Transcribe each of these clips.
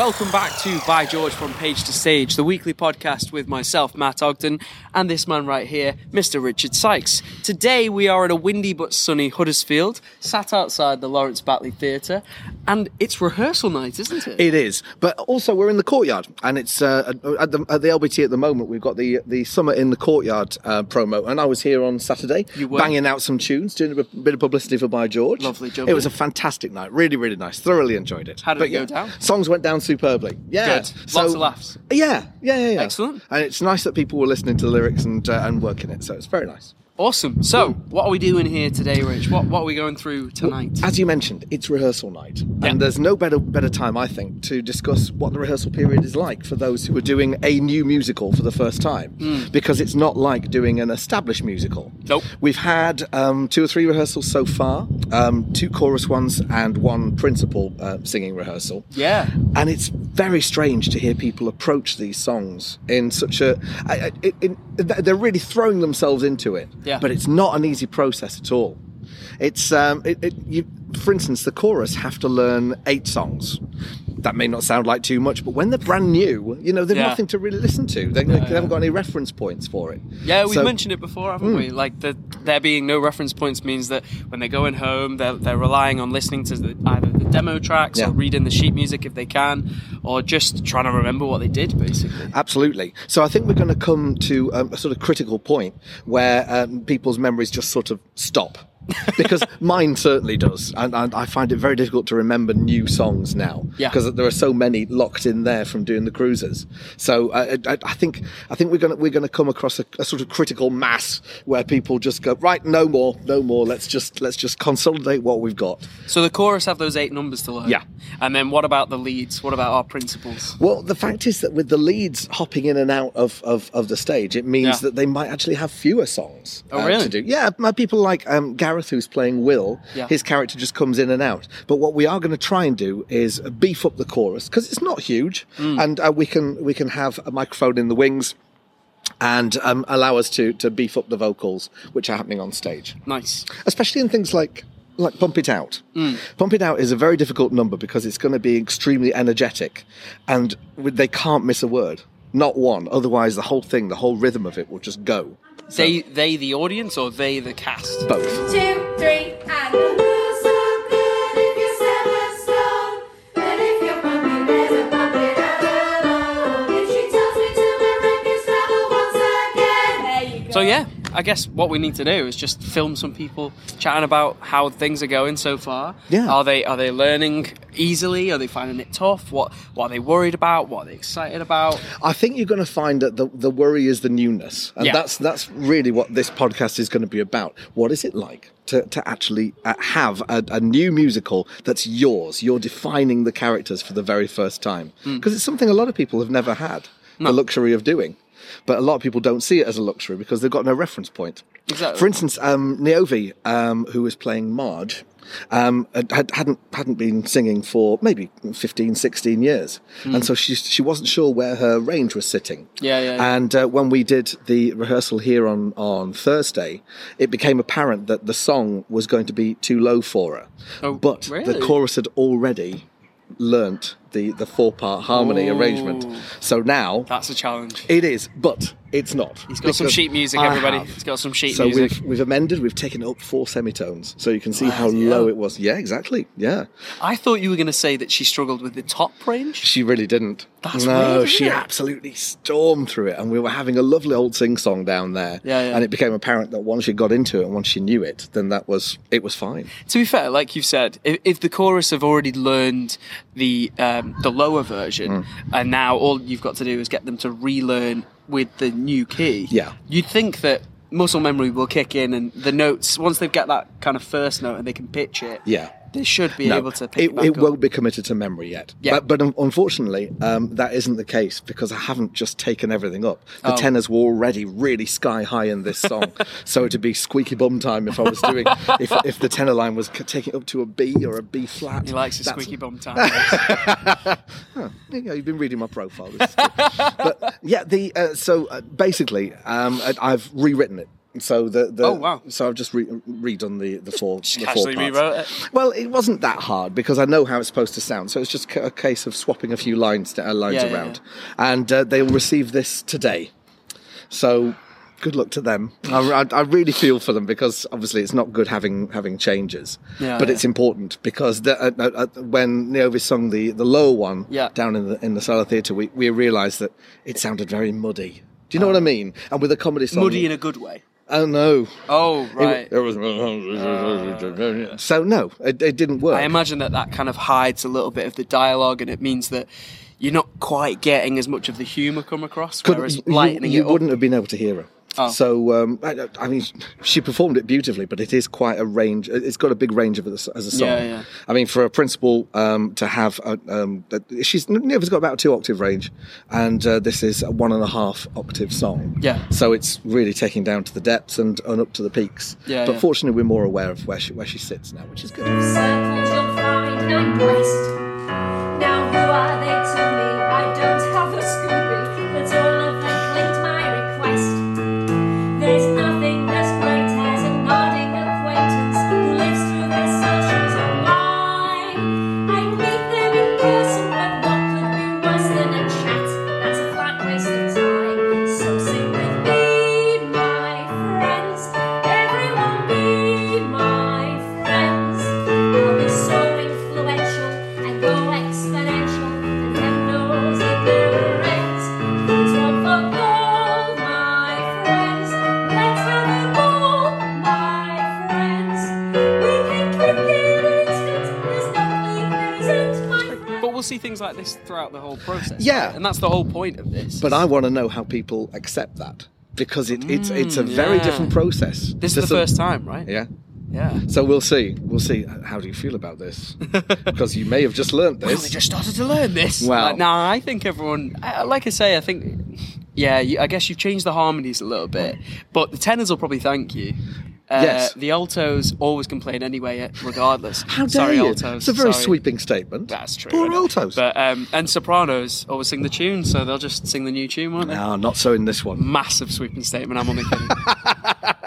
welcome back to By George from Page to Stage, the weekly podcast with myself, Matt Ogden, and this man right here, Mr. Richard Sykes. Today we are at a windy but sunny Huddersfield, sat outside the Lawrence Batley Theatre, and it's rehearsal night, isn't it? It is, but also we're in the courtyard, and it's uh, at, the, at the LBT at the moment. We've got the the summer in the courtyard uh, promo, and I was here on Saturday, banging out some tunes, doing a bit of publicity for By George. Lovely job, It was a fantastic night, really, really nice. Thoroughly enjoyed it. How did But it go yeah, down? Songs went down superbly. Yeah, Good. Lots of laughs. Yeah, yeah, yeah, yeah. Excellent. And it's nice that people were listening to the lyrics and uh, and working it, so it's very nice. Awesome. So, what are we doing here today, Rich? What, what are we going through tonight? As you mentioned, it's rehearsal night, Yeah. and there's no better better time, I think, to discuss what the rehearsal period is like for those who are doing a new musical for the first time, because it's not like doing an established musical. Nope. We've had um, two or three rehearsals so far, um, two chorus ones and one principal uh, singing rehearsal. Yeah. And it's very strange to hear people approach these songs in such a. I, I, it, it, they're really throwing themselves into it. Yeah. But it's not an easy process at all. It's um, it, it, you, for instance, the chorus have to learn eight songs. That may not sound like too much, but when they're brand new, you know, they've Yeah. nothing to really listen to. They, they haven't got any reference points for it. Yeah, we've So- mentioned it before, haven't Hmm. we? Like the, there being no reference points means that when they're going home, they're, they're relying on listening to the, either the demo tracks Yeah. or reading the sheet music if they can, or just trying to remember what they did, basically. Absolutely. So I think we're going to come to um, a sort of critical point where um, people's memories just sort of stop. because mine certainly does, and, and I find it very difficult to remember new songs now Yeah. because there are so many locked in there from doing the cruises. So I, I, I think I think we're going to we're going to come across a, a sort of critical mass where people just go right, no more, no more. Let's just let's just consolidate what we've got. So the chorus have those eight numbers to learn. Yeah. And then what about the leads? What about our principals? Well, the fact is that with the leads hopping in and out of, of, of the stage, it means Yeah. that they might actually have fewer songs Oh, uh, really? to do. Yeah, my people like um, Gareth, who's playing Will, Yeah. his character just comes in and out. But what we are going to try and do is beef up the chorus because it's not huge, Mm. and uh, we can we can have a microphone in the wings. And um, allow us to, to beef up the vocals, which are happening on stage Nice. especially in things like like pump it out Mm. pump it out is a very difficult number because it's going to be extremely energetic and they can't miss a word not one otherwise the whole thing the whole rhythm of it will just go They, they the audience or they the cast? both two, three, and So yeah, I guess what we need to do is just film some people chatting about how things are going so far. Yeah. Are they are they learning easily? Are they finding it tough? What what are they worried about? What are they excited about? I think you're going to find that the, the worry is the newness, and Yeah. that's that's really what this podcast is going to be about. What is it like to, to actually uh, have a, a new musical that's yours? You're defining the characters for the very first time because it's something a lot of people have never had Hmm. No. the luxury of doing. But a lot of people don't see it as a luxury because they've got no reference point. Exactly. For instance, um, Niobe, um, who was playing Marge, um, had, hadn't hadn't been singing for maybe 15, 16 years, and so she she wasn't sure where her range was sitting. Yeah, yeah, yeah. And uh, when we did the rehearsal here on on Thursday, it became apparent that the song was going to be too low for her. Oh, but really? the chorus had already learnt the the four part harmony Ooh. arrangement. So now That's a challenge. it is, but it's not. He's got some sheet music, everybody. He's got some sheet So music. we've we've amended. We've taken up four semitones, so you can see how Bloody low it was. Yeah, exactly. Yeah, I thought you were going to say that she struggled with the top range. she really didn't. That's no, weird, she it? absolutely stormed through it, and we were having a lovely old sing song down there. Yeah, yeah. And it became apparent that once she got into it and once she knew it, then that was it was fine. To be fair, like you've said, if, if the chorus have already learned the um, the lower version, Mm. and now all you've got to do is get them to relearn with the new key, Yeah. you'd think that muscle memory will kick in, and the notes once they get that kind of first note and they can pitch it, Yeah. They should be No, able to pick it, it, it won't be committed to memory yet. Yeah. But, but un- unfortunately, um, that isn't the case because I haven't just taken everything up. The Oh. tenors were already really sky high in this song, so it'd be squeaky bum time if I was doing if, if the tenor line was taking up to a B or a B flat. He likes his That's- squeaky bum time. you know, you've been reading my profile. But yeah, the uh, so uh, basically, um, I've rewritten it So the, the Oh, wow. So I've just re- redone the the four Just the four casually rewrote it. Well, it wasn't that hard because I know how it's supposed to sound. So it's just a case of swapping a few lines uh, lines Yeah, yeah, around, and uh, they'll receive this today. So good luck to them. I, I, I really feel for them because obviously it's not good having having changes, Yeah, but yeah. it's important because the, uh, uh, uh, when Neovis sung the the lower one Yeah. down in the in the Cellar Theatre, we we realised that it sounded very muddy. Do you know what I mean? And with a comedy song, Muddy in a good way. Oh no, Oh, right. it, was. Uh, uh. so no, it, it didn't work. I imagine that that kind of hides a little bit of the dialogue, and it means that you're not quite getting as much of the humour come across. Whereas you, lightening you it up, wouldn't have been able to hear her. Oh. So um, I, I mean, she performed it beautifully, but it is quite a range. It's got a big range of it as as a song. Yeah, yeah. I mean, for a principal um, to have, a, um, that- she's Neva's got about a two octave range, and uh, this is a one and a half octave song. Yeah. So it's really taking down to the depths and, and up to the peaks. Yeah, But yeah. fortunately, we're more aware of where she where she sits now, which is good. Circles you'll find I'm blessed. Now who are they to me? I don't like this throughout the whole process. Yeah. right? and that's the whole point of this. But I want to know how people accept that because it, it's it's a Mm, very yeah. different process. this is the some- first time, right? Yeah. Yeah. So we'll see. We'll see. How do you feel about this? because you may have just learnt We this. only just started to learn this. Well, Like, nah, I think everyone, like I say, I think, yeah, I guess you've changed the harmonies a little bit, but the tenors will probably thank you. Uh, Yes. The altos always complain anyway, uh, regardless. How dare Sorry, you? altos. It's a very sorry. sweeping statement. That's true. Poor altos. But um, and sopranos always sing the tune, so they'll just sing the new tune, won't they? no, not so in this one. Massive sweeping statement. I'm only kidding.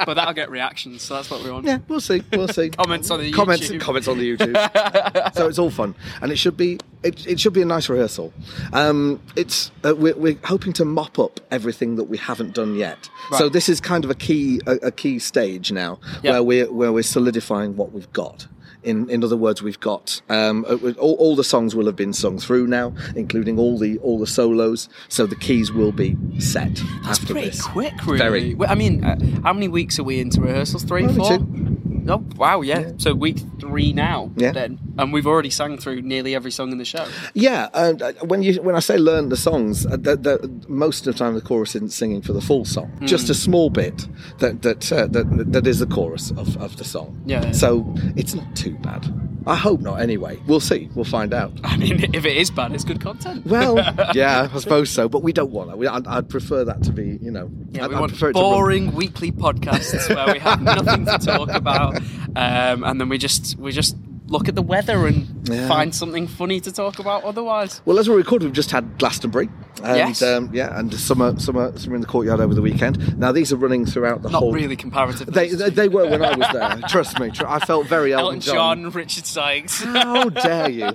but that'll get reactions, so that's what we want. Yeah, we'll see. We'll see. Comments on the comments, YouTube. comments on the YouTube. so it's all fun, and it should be. It, it should be a nice rehearsal. Um, it's uh, we're, we're hoping to mop up everything that we haven't done yet. So this is kind of a key a, a key stage now Yeah. where we're where we're solidifying what we've got. In, in other words, we've got um, uh, all, all the songs will have been sung through now, including all the all the solos. So the keys will be set That's after pretty this. quick, really. Very. I mean, uh, how many weeks are we into rehearsals? Three, Only four? two. Oh, wow, yeah. So week three now, Yeah. then. And we've already sang through nearly every song in the show. Yeah, and uh, when you when I say learn the songs, uh, the, the, most of the time the chorus isn't singing for the full song, Hmm. just a small bit that that uh, that, that is the chorus of, of the song. Yeah, yeah. So it's not too bad. I hope not. Anyway, we'll see. We'll find out. I mean, if it is bad, it's good content. Well, yeah, I suppose so, but we don't want that. We, I'd, I'd prefer that to be, you know, Yeah, I'd, we I'd want it run- boring weekly podcasts where we have nothing to talk about, um, and then we just we just look at the weather and Yeah. find something funny to talk about. Otherwise, Well, as we record, we've just had Glastonbury, and Yes. um, yeah, and summer, summer, summer in the courtyard over the weekend. Now these are running throughout the not whole. Not really comparative. They, they, they were when I was there. Trust me, tr- I felt very Elton, Elton John, Richard Sykes, How dare you?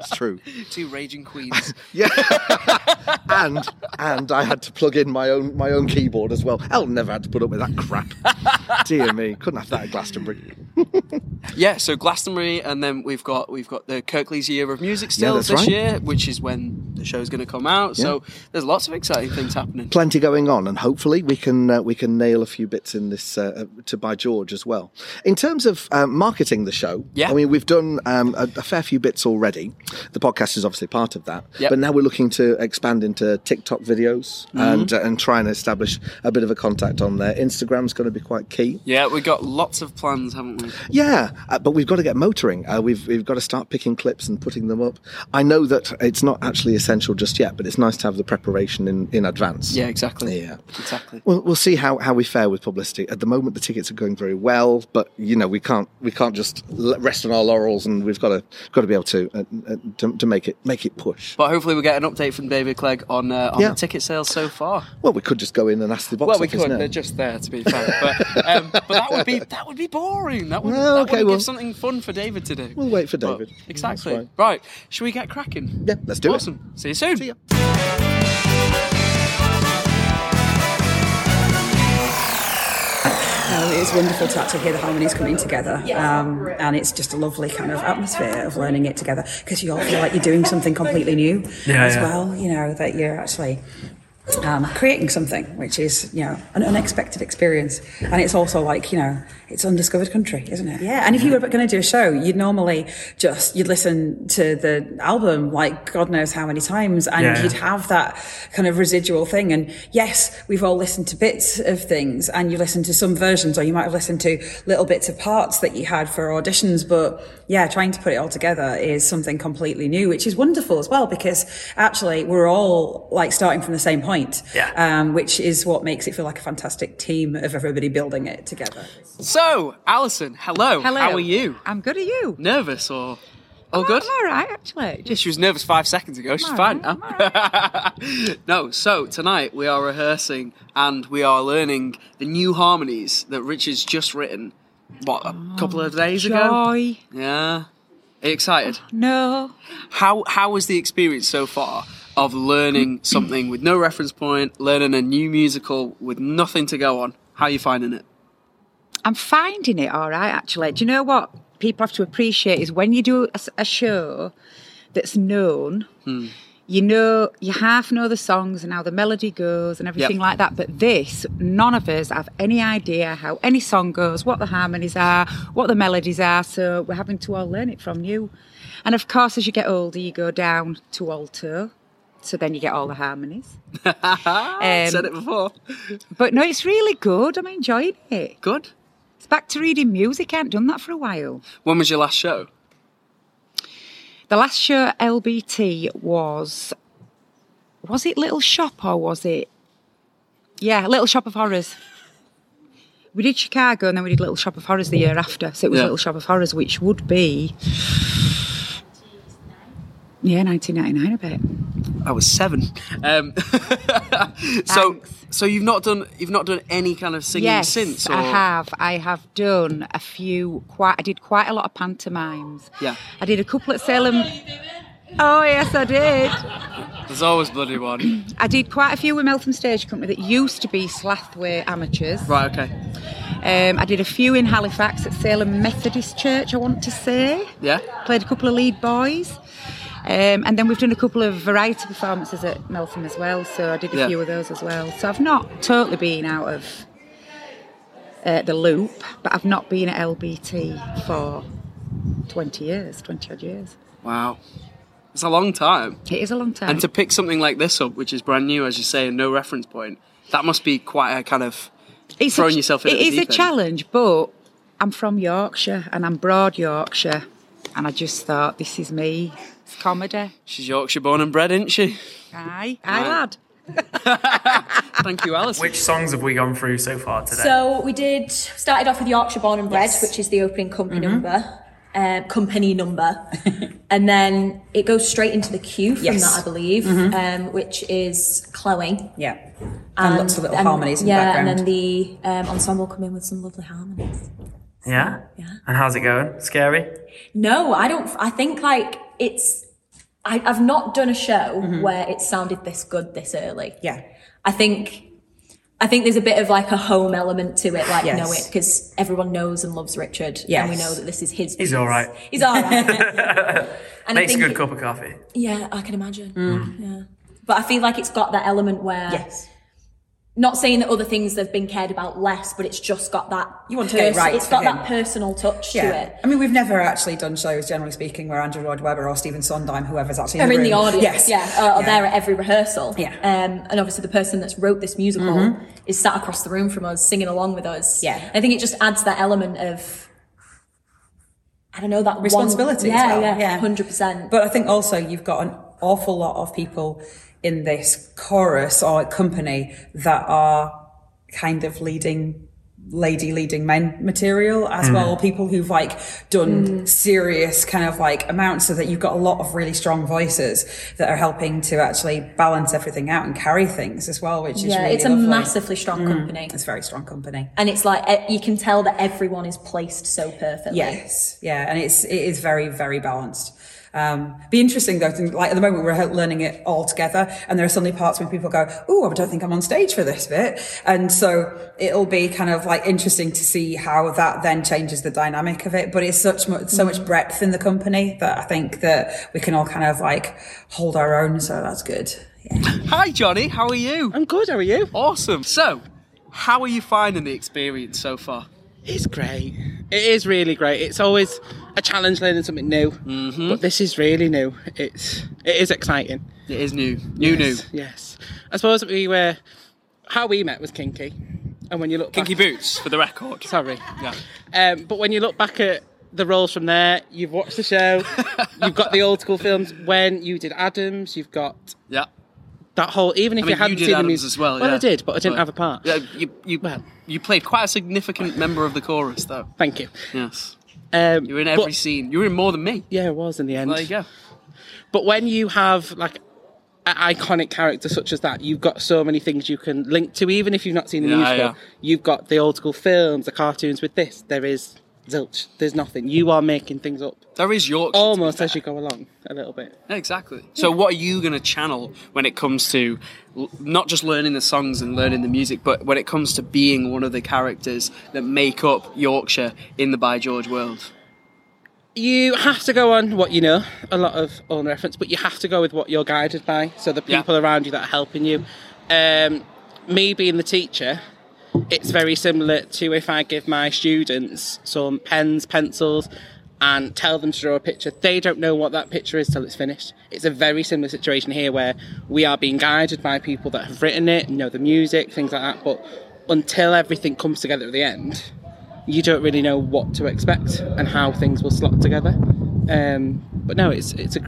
It's true. two raging queens. Yeah. and and I had to plug in my own my own keyboard as well. Elton never had to put up with that crap. Dear me, couldn't have that at Glastonbury. Yeah, so Glastonbury, and then we've got we've got the Kirklees Year of Music still that's this right. year, which is when the show's going to come out. So there's lots of exciting things happening. Plenty going on, and hopefully we can uh, we can nail a few bits in this uh, uh, to by George as well. In terms of uh, marketing the show, Yeah. I mean we've done um, a, a fair few bits already. The podcast is obviously part of that, Yep. but now we're looking to expand into TikTok videos Mm-hmm. and uh, and try and establish a bit of a contact on there. Instagram's going to be quite key. Yeah, we've got lots of plans, haven't we? Yeah, uh, but we've got to get motoring. Uh, we've we've got to start picking clips and putting them up. I know that it's not actually essential just yet, but it's nice to have the preparation in, in advance. Yeah, exactly. Yeah. exactly. We'll, we'll see how, how we fare with publicity. At the moment, the tickets are going very well, but you know we can't we can't just rest on our laurels, and we've got to got to be able to, uh, uh, to to make it make it push. But hopefully, we get an update from David Clegg on uh, on Yeah. the ticket sales so far. Well, we could just go in and ask the box Well, we could. now. They're just there to be fair, but um, but that would be that would be boring. That would No, okay, well- give something fun for David to do. We'll wait for But- David. exactly. Right. Should we get cracking? Yeah, let's do it. awesome. See you soon. See ya. It was wonderful to actually hear the harmonies coming together, um, and it's just a lovely kind of atmosphere of learning it together because you all feel like you're doing something completely new Yeah, as yeah. well. You know that you're actually um, creating something which is you know an unexpected experience, and it's also like you know it's undiscovered country, isn't it? Yeah. And if you were going to do a show, you'd normally just you'd listen to the album like God knows how many times, and Yeah. you'd have that kind of residual thing. And yes, we've all listened to bits of things and you listen to some versions or you might have listened to little bits of parts that you had for auditions. But yeah, trying to put it all together is something completely new, which is wonderful as well because actually we're all like starting from the same point. Yeah. Um, which is what makes it feel like a fantastic team of everybody building it together. So, Alison, hello. Hello. How are you? I'm good. Are you? Nervous or all good? I'm all right, actually. Yeah, Just she was nervous five seconds ago. She's I'm fine all now. no, so tonight we are rehearsing and we are learning the new harmonies that Richard's just written. What a couple of days ago? joy. Yeah. Are you excited? No. How how was the experience so far of learning something with no reference point, learning a new musical with nothing to go on? How are you finding it? I'm finding it all right, actually. Do you know what people have to appreciate is when you do a show that's known, hmm. you know, you half know the songs and how the melody goes and everything Yep. like that. But this, none of us have any idea how any song goes, what the harmonies are, what the melodies are. So we're having to all learn it from you. And of course, as you get older, you go down to alto. So then you get all the harmonies. Um, Said it before. But no, it's really good. I'm enjoying it. Good. It's back to reading music. I haven't done that for a while. When was your last show? The last show at LBT was was it Little Shop or was it yeah, Little Shop of Horrors. We did Chicago and then we did Little Shop of Horrors the year after. So it was Yeah. Little Shop of Horrors, which would be yeah, 1999 a bit. I was seven. Um, so so you've not done you've not done any kind of singing yes, since? Or? I have. I have done a few. Quite. I did quite a lot of pantomimes. Yeah. I did a couple at Salem. Oh yes, I did. There's always bloody one. I did quite a few with Meltham Stage Company that used to be Slaithwaite Amateurs. right. Okay. Um, I did a few in Halifax at Salem Methodist Church, I want to say. Yeah. Played a couple of lead boys. Um, and then we've done a couple of variety performances at Meltham as well, so I did a Yeah. few of those as well. So I've not totally been out of uh, the loop, but I've not been at LBT for 20 years, 20 odd years. Wow. It's a long time. It is a long time. And to pick something like this up, which is brand new, as you say, and no reference point, that must be quite a kind of it's throwing a, yourself in It is a challenge, but I'm from Yorkshire and I'm broad Yorkshire, and I just thought this is me. It's comedy. she's Yorkshire born and bred, isn't she? Aye, aye, Right. lad. Thank you, Alice. Which songs have we gone through so far today? So we did started off with Yorkshire Born and Bred, Yes. which is the opening company number, uh, company number, and then it goes straight into the cue from Yes. that, I believe, um, which is Chloe. Yeah. And, lots of little and- harmonies in yeah, the background. and then the um, ensemble come in with some lovely harmonies. yeah? Yeah. And how's it going? Scary? No, I don't. I think like it's. I, I've not done a show Mm-hmm. where it sounded this good this early. yeah. I think. I think there's a bit of like a home element to it, like Yes. know it because everyone knows and loves Richard, and we know that this is his. He's all right. He's all right. and I Makes a good it- cup of coffee. Yeah, I can imagine. Yeah, but I feel like it's got that element where. Yes. Not saying that other things have been cared about less, but it's just got that. You want to get it right It's got him. that personal touch to Yeah. it. I mean, we've never actually done shows, generally speaking, where Andrew Lloyd Webber or Stephen Sondheim, whoever's actually in the in the audience. Yes. Yeah, uh, are there at every rehearsal. Yeah. Um, and obviously the person that's wrote this musical is sat across the room from us, singing along with us. Yeah. I think it just adds that element of, I don't know, that one- Responsibility as yeah, well, yeah, yeah. hundred percent. But I think also you've got an awful lot of people in this chorus or company that are kind of leading lady leading men material as mm. well people who've like done mm. serious kind of like amounts so that you've got a lot of really strong voices that are helping to actually balance everything out and carry things as well which is Yeah, really it's a lovely. massively strong mm. company. it's a very strong company And it's like, you can tell that everyone is placed so perfectly. Yes, yeah, and it's it is very very balanced. Um, be interesting though. to- Like at the moment, we're learning it all together, and there are suddenly parts when people go, "Oh, I don't think I'm on stage for this bit," and so it'll be kind of like interesting to see how that then changes the dynamic of it. But it's such much, so much breadth in the company that I think that we can all kind of like hold our own. So that's good. Yeah. Hi, Johnny. How are you? I'm good, how are you? Awesome. So, how are you finding the experience so far? It's great. It is really great. It's always a challenge learning something new, Mm-hmm. but this is really new. It's it is exciting. It is new. New, yes, Yes. I suppose we were how we met was kinky, and when you look Kinky back, boots, for the record. Sorry. Yeah. Um, but when you look back at the roles from there, you've watched the show, you've got the old school films. When you did Addams, you've got Yeah. that whole. Even if I mean, you hadn't you seen the Addams music as well. well, yeah. I did, but I didn't But- have a part. Yeah, you, you, Well. you played quite a significant member of the chorus, though. Thank you. Yes. Um, You were in every but- scene. You were in more than me. Yeah, it was in the end. There you go. But when you have like an iconic character such as that, you've got so many things you can link to, even if you've not seen the Yeah, musical. yeah. You've got the old school films, the cartoons. With this, there is zilch. There's nothing. You are making things up There is Yorkshire. almost as you go along a little bit. Exactly. So, what are you going to channel when it comes to l- not just learning the songs and learning the music, but when it comes to being one of the characters that make up Yorkshire in the By George world? You have to go on what you know, a lot of own reference, but you have to go with what you're guided by. So the Yeah. people around you that are helping you. Um, me being the teacher, it's very similar to if I give my students some pens, pencils, and tell them to draw a picture. They don't know what that picture is till it's finished. It's a very similar situation here where we are being guided by people that have written it, know the music, things like that. But until everything comes together at the end, you don't really know what to expect and how things will slot together. Um, but no, it's it's a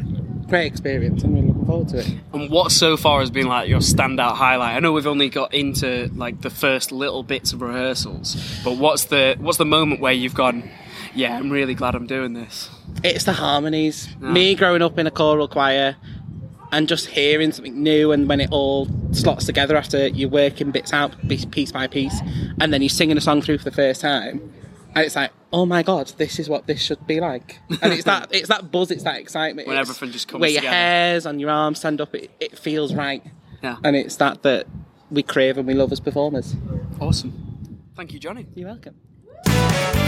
great experience. I'm really looking forward to it. And what so far has been like your standout highlight? I know we've only got into like the first little bits of rehearsals, but what's the what's the moment where you've gone, yeah, I'm really glad I'm doing this. It's the harmonies. Me growing up in a choral choir and just hearing something new, and when it all slots together after you're working bits out piece piece by piece, and then you're singing a song through for the first time, and it's like, oh my god, this is what this should be like. And it's that it's that buzz, it's that excitement. When it's everything just comes where your together. hairs on your arms stand up, it, it feels right. Yeah. And it's that that we crave and we love as performers. Awesome. Thank you, Johnny. You're welcome.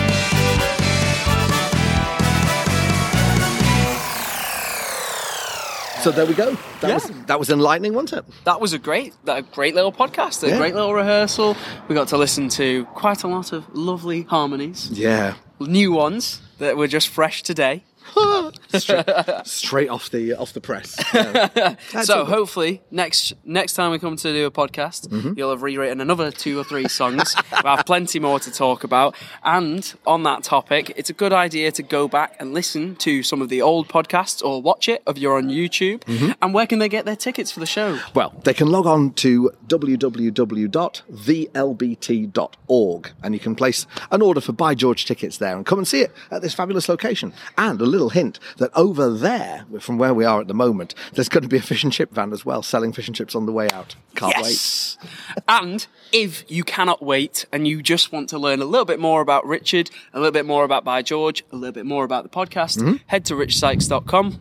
So there we go. That Yeah. was that was enlightening, wasn't it? That was a great, a great little podcast, a Yeah. great little rehearsal. We got to listen to quite a lot of lovely harmonies, Yeah. new ones that were just fresh today. straight, straight off the off the press. Yeah. So hopefully next next time we come to do a podcast, Mm-hmm. you'll have rewritten another two or three songs. we'll have plenty more to talk about. And on that topic, it's a good idea to go back and listen to some of the old podcasts or watch it if you're on YouTube. Mm-hmm. And where can they get their tickets for the show? Well, they can log on to www.thelbt.org and you can place an order for By George tickets there and come and see it at this fabulous location. And a little hint that over there, from where we are at the moment, there's going to be a fish and chip van as well, selling fish and chips on the way out. Can't wait. Yes. and if you cannot wait and you just want to learn a little bit more about Richard, a little bit more about By George, a little bit more about the podcast, Mm-hmm. head to richsykes.com.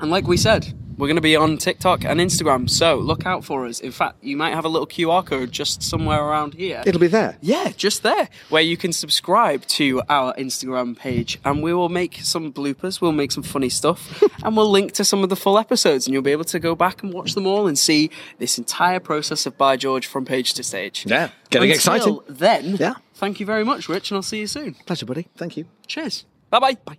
And like we said, we're going to be on TikTok and Instagram, so look out for us. In fact, you might have a little QR code just somewhere around here. It'll be there. Yeah, just there, where you can subscribe to our Instagram page, and we will make some bloopers, we'll make some funny stuff, and we'll link to some of the full episodes, and you'll be able to go back and watch them all and see this entire process of By George from page to stage. Yeah, getting Until exciting. Then, Yeah. thank you very much, Rich, and I'll see you soon. Pleasure, buddy. Thank you. Cheers. Bye-bye. Bye.